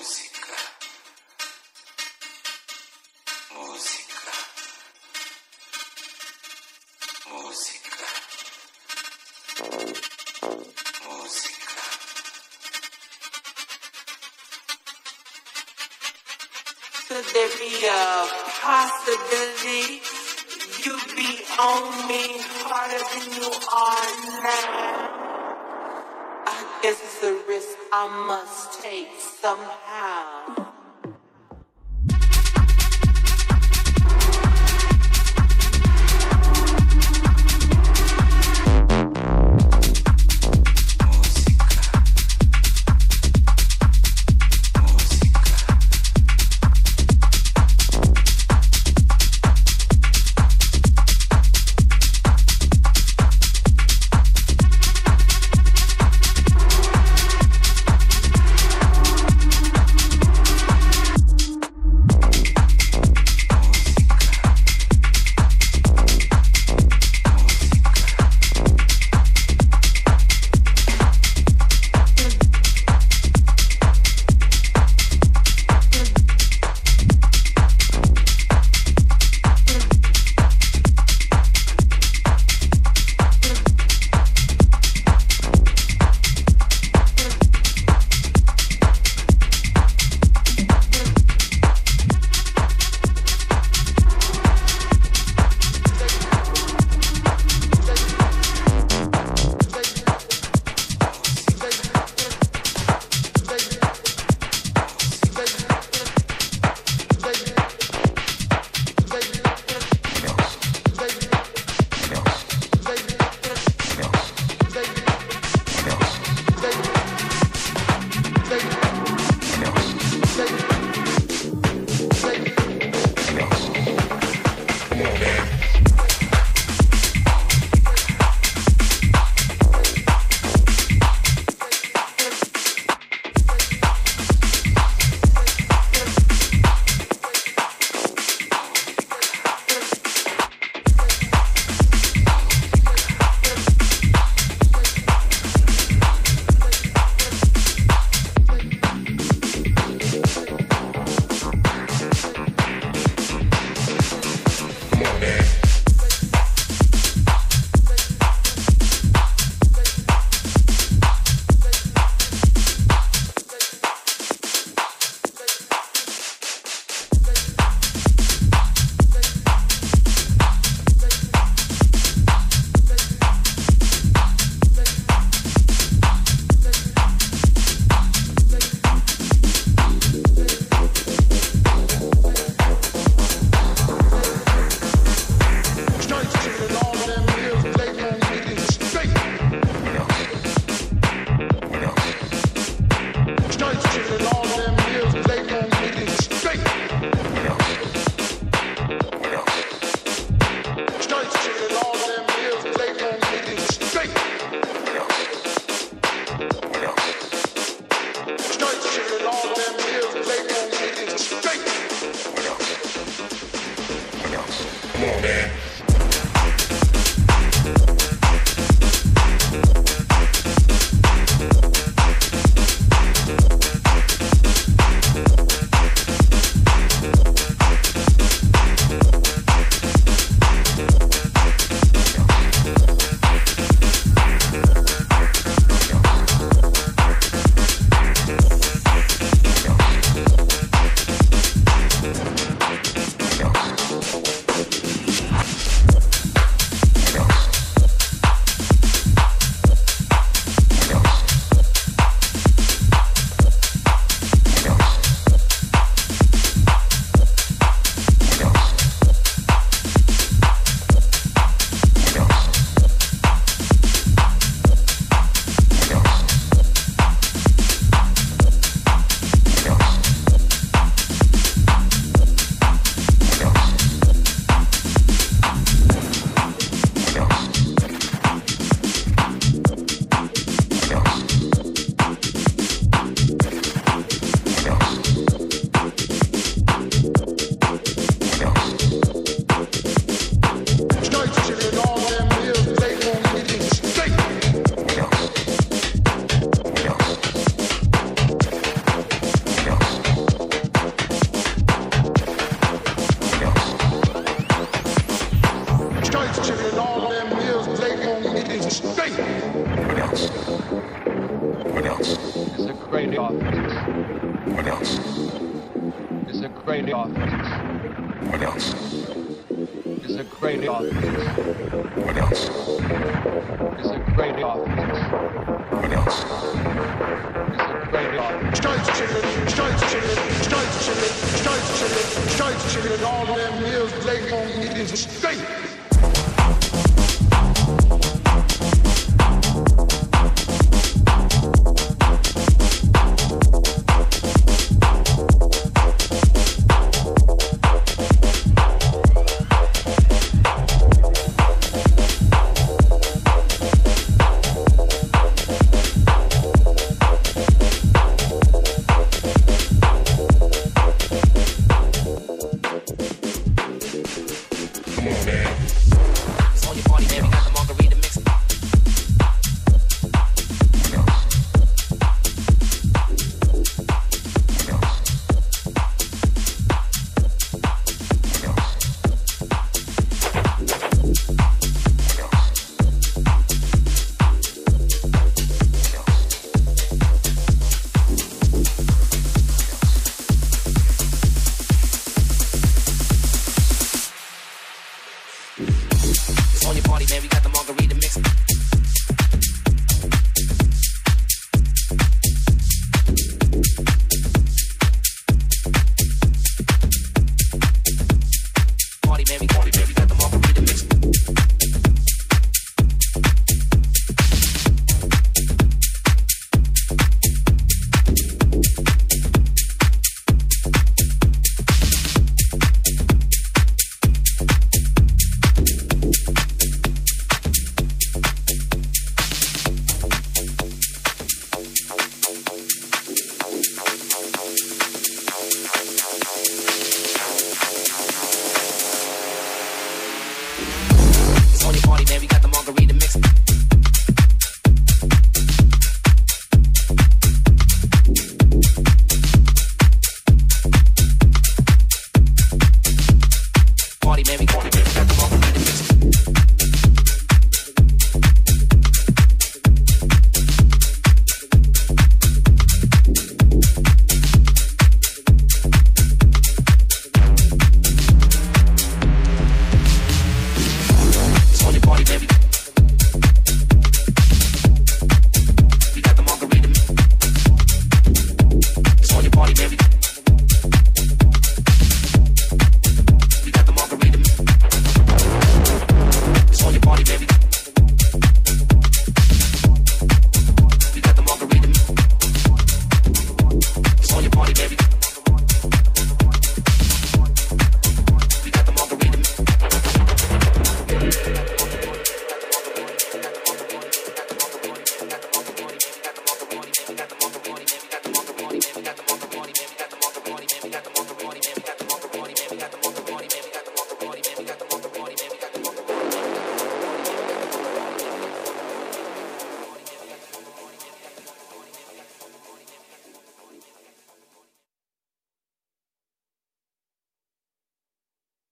Música. Música. Música. Música. Could there be uh, a possibility you be on me harder than you are now? I guess it's a risk I must take somehow.